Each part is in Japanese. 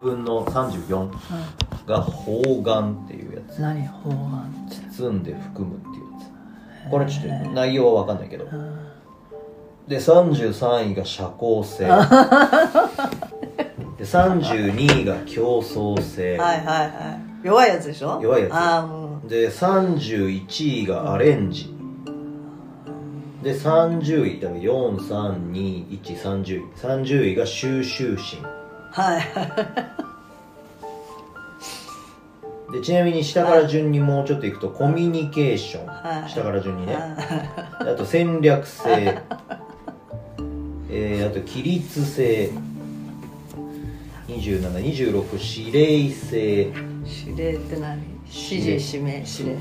分の34が方眼っていうやつ。何方眼って包んで含むっていうやつ。これちょっと内容は分かんないけど。うん。で33位が社交性。で32位が競争性、はいはいはい。弱いやつでしょ？弱いやつ。あうで31位がアレンジ、で30位だから432130位。30位が収集心はい。でちなみに下から順にもうちょっといくとコミュニケーション、はい。下から順にね。であと戦略性。えー、あと規律性。2726指令性。指令って何？指示指名指令。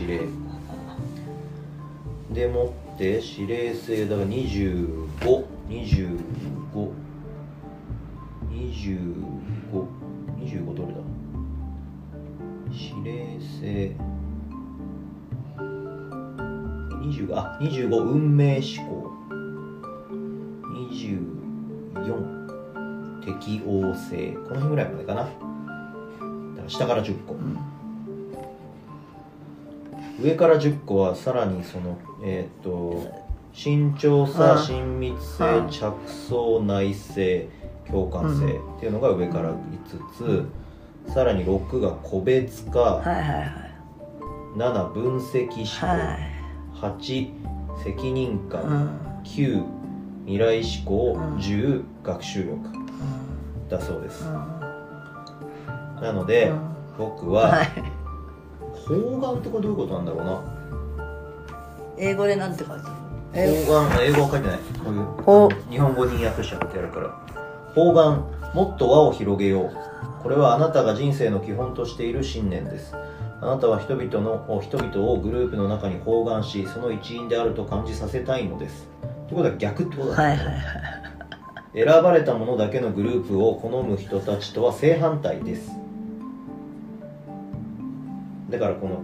指令。でもって指令性。だから2525 2525どれだ。指令性20あ25運命思考。24適応性。この辺ぐらいまでかな。だから下から10個、上から10個はさらにそのえーっと慎重さうん親密性うん着想内省共感性っていうのが上から5つ。さらに6が個別化。はいはいはい。7分析思考。はい。8責任う感ん。9未来思考。うん。10学習力。うん。だそうです。うん。なのでうん。僕ははい。方眼ってこれどういうことなんだろうな。英語でなんて書いてある？英方眼あ英語は書いてない。こういう。ほ日本語に訳しちゃってやるから方眼もっと輪を広げよう。これはあなたが人生の基本としている信念です。あなたは人々の人々をグループの中に包含しその一員であると感じさせたいのです。ということは逆ってことだ、はいはいはい選ばれたものだけのグループを好む人たちとは正反対です。だからこの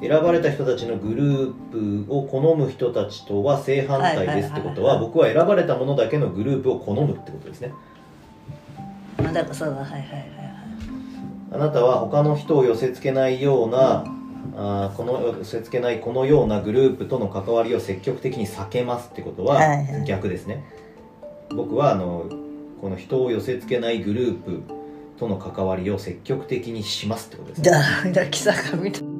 選ばれた人たちのグループを好む人たちとは正反対ですってことは僕は選ばれたものだけのグループを好むってことですねまあだそうだはいはいはいはいあなたは他の人を寄せ付けないようなあーこの寄せ付けないこのようなグループとの関わりを積極的に避けますってことははいはい。逆ですね、僕はあのこの人を寄せ付けないグループとの関わりを積極的にしますってことですね。だだみたい